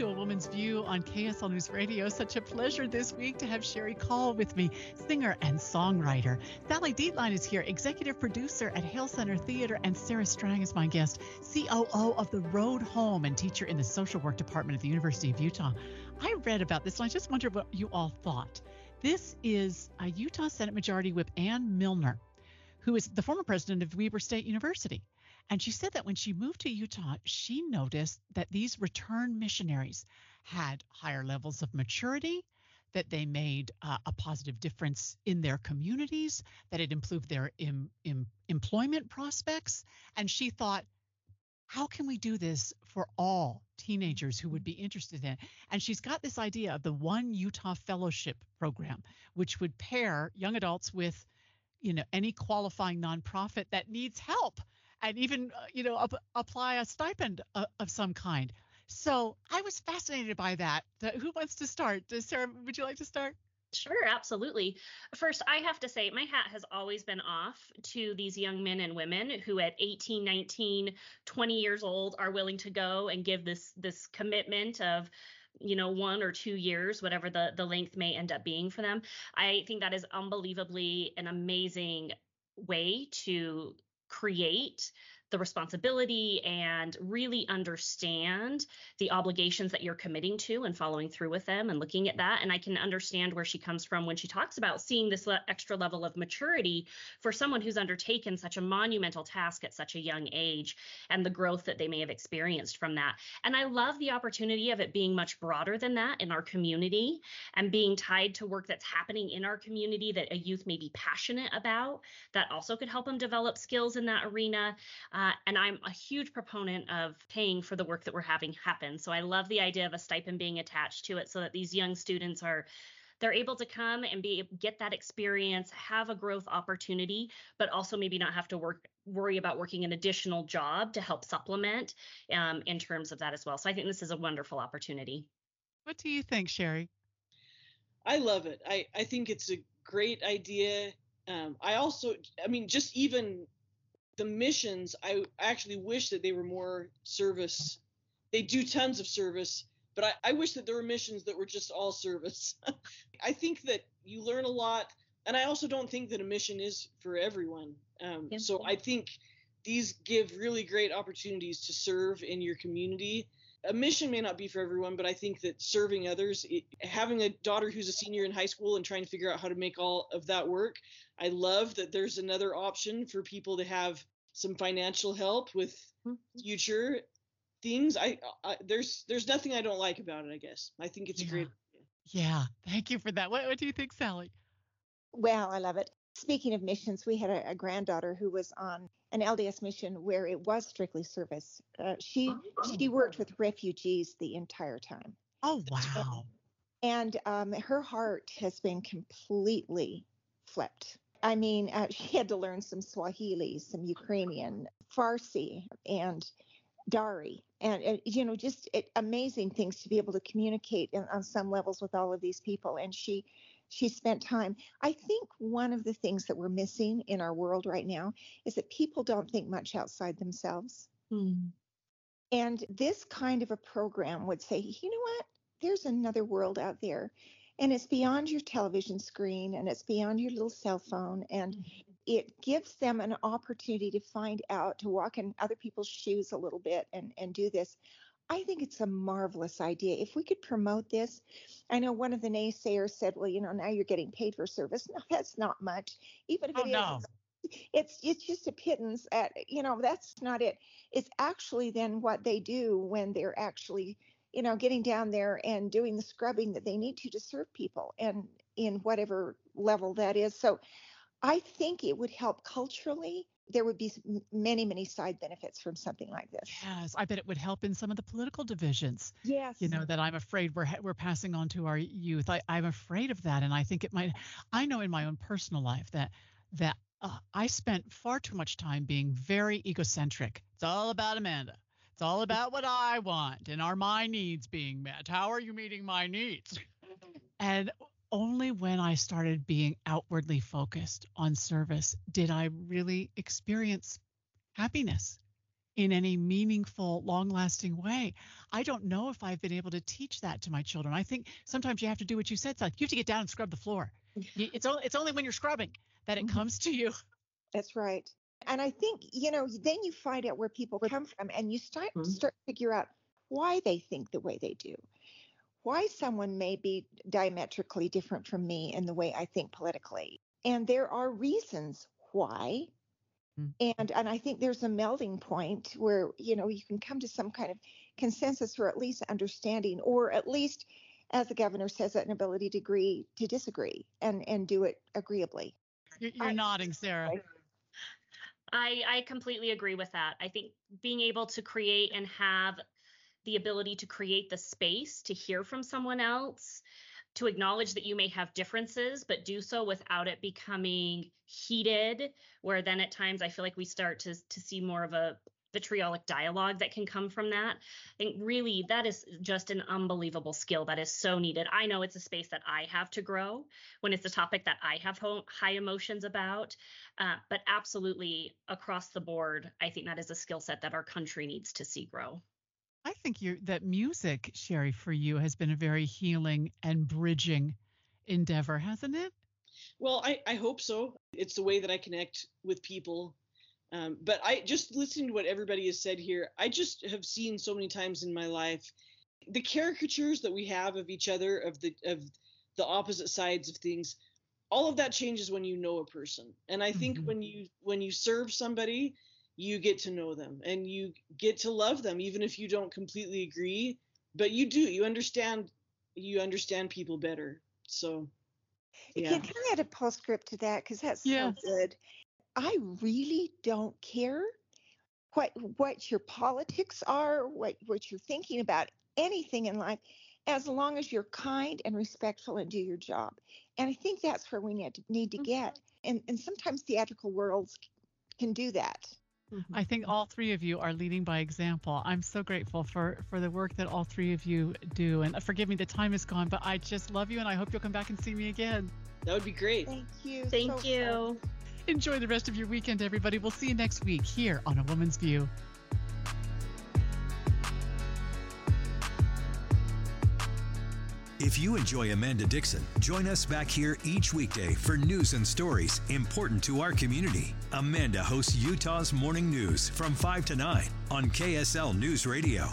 to A Woman's View on KSL News Radio. Such a pleasure this week to have Cherie Call with me, singer and songwriter. Sally Dietlein is here, executive producer at Hale Center Theater, and Sarah Strang is my guest, COO of The Road Home and teacher in the social work department at the University of Utah. I read about this and I just wonder what you all thought. This is a Utah Senate Majority Whip Ann Millner, who is the former president of Weber State University. And she said that when she moved to Utah, she noticed that these return missionaries had higher levels of maturity, that they made uh, a positive difference in their communities, that it improved their Im- Im- employment prospects. And she thought, how can we do this for all teenagers who would be interested in it? And she's got this idea of the One Utah Fellowship Program, which would pair young adults with you know any qualifying nonprofit that needs help and even uh, you know apply a stipend of, of, some kind. So I was fascinated by that. who wants to start? Sarah, would you like to start? Sure, absolutely. First, I have to say my hat has always been off to these young men and women who at 18, 19, 20 years old are willing to go and give this this commitment of you know one or two years whatever the the length may end up being for them i think that is unbelievably an amazing way to create the responsibility and really understand the obligations that you're committing to and following through with them and looking at that. And I can understand where she comes from when she talks about seeing this le- extra level of maturity for someone who's undertaken such a monumental task at such a young age and the growth that they may have experienced from that. And I love the opportunity of it being much broader than that in our community and being tied to work that's happening in our community that a youth may be passionate about that also could help them develop skills in that arena. Uh, and I'm a huge proponent of paying for the work that we're having happen. So I love the idea of a stipend being attached to it so that these young students are they're able to come and be get that experience, have a growth opportunity, but also maybe not have to work worry about working an additional job to help supplement um, in terms of that as well. So I think this is a wonderful opportunity. What do you think, Cherie? I love it. I I think it's a great idea. Um, I also, I mean, just even the missions, I actually wish that they were more service. They do tons of service, but I, I wish that there were missions that were just all service. I think that you learn a lot, and I also don't think that a mission is for everyone. Um, So I think these give really great opportunities to serve in your community. A mission may not be for everyone, but I think that serving others, it, having a daughter who's a senior in high school and trying to figure out how to make all of that work, I love that there's another option for people to have some financial help with mm-hmm. future things. I, I, there's there's nothing I don't like about it. I guess I think it's yeah. great. Yeah, thank you for that. What, what do you think, Sally? Well, I love it. Speaking of missions, we had a, a granddaughter who was on an LDS mission where it was strictly service. Uh, she oh. she worked with refugees the entire time. Oh wow! And um, her heart has been completely flipped. I mean, uh, she had to learn some Swahili, some Ukrainian, Farsi, and Dari, and, and you know, just it, amazing things to be able to communicate in, on some levels with all of these people. And she she spent time. I think one of the things that we're missing in our world right now is that people don't think much outside themselves. Mm. And this kind of a program would say, you know what? There's another world out there and it's beyond your television screen and it's beyond your little cell phone and mm-hmm. it gives them an opportunity to find out to walk in other people's shoes a little bit and and do this i think it's a marvelous idea if we could promote this i know one of the naysayers said well you know now you're getting paid for service no that's not much even if oh, it no. is it's it's just a pittance at you know that's not it it's actually then what they do when they're actually you know, getting down there and doing the scrubbing that they need to to serve people and in whatever level that is. So I think it would help culturally. There would be many, many side benefits from something like this. Yes, I bet it would help in some of the political divisions. Yes. You know that I'm afraid we're we're passing on to our youth. I, I'm afraid of that, and I think it might. I know in my own personal life that that uh, I spent far too much time being very egocentric. It's all about Amanda. It's all about what I want and are my needs being met? How are you meeting my needs? And only when I started being outwardly focused on service did I really experience happiness in any meaningful, long lasting way. I don't know if I've been able to teach that to my children. I think sometimes you have to do what you said, like you have to get down and scrub the floor. It's only, it's only when you're scrubbing that it mm-hmm. comes to you. That's right. And I think, you know, then you find out where people come from and you start, mm-hmm. start to figure out why they think the way they do, why someone may be diametrically different from me in the way I think politically. And there are reasons why. Mm-hmm. And and I think there's a melding point where, you know, you can come to some kind of consensus or at least understanding, or at least, as the governor says, an ability to agree to disagree and, and do it agreeably. You're, you're I, nodding, Sarah. I, I completely agree with that. I think being able to create and have the ability to create the space to hear from someone else, to acknowledge that you may have differences, but do so without it becoming heated, where then at times I feel like we start to, to see more of a vitriolic dialogue that can come from that. I think really that is just an unbelievable skill that is so needed. I know it's a space that I have to grow when it's a topic that I have high emotions about, uh, but absolutely across the board, I think that is a skill set that our country needs to see grow. I think you that music, Cherie, for you has been a very healing and bridging endeavor, hasn't it? Well, I, I hope so. It's the way that I connect with people um, but I just listening to what everybody has said here, I just have seen so many times in my life the caricatures that we have of each other, of the of the opposite sides of things. All of that changes when you know a person, and I think mm-hmm. when you when you serve somebody, you get to know them and you get to love them, even if you don't completely agree. But you do, you understand, you understand people better. So yeah. Can, can I add a postscript to that? Because that's yeah. so good. I really don't care what what your politics are, what what you're thinking about, anything in life, as long as you're kind and respectful and do your job. And I think that's where we need to need to mm-hmm. get. And and sometimes theatrical worlds can do that. Mm-hmm. I think all three of you are leading by example. I'm so grateful for for the work that all three of you do. And forgive me, the time is gone, but I just love you, and I hope you'll come back and see me again. That would be great. Thank you. Thank so you. Fun. Enjoy the rest of your weekend, everybody. We'll see you next week here on A Woman's View. If you enjoy Amanda Dickson, join us back here each weekday for news and stories important to our community. Amanda hosts Utah's Morning News from 5 to 9 on KSL News Radio.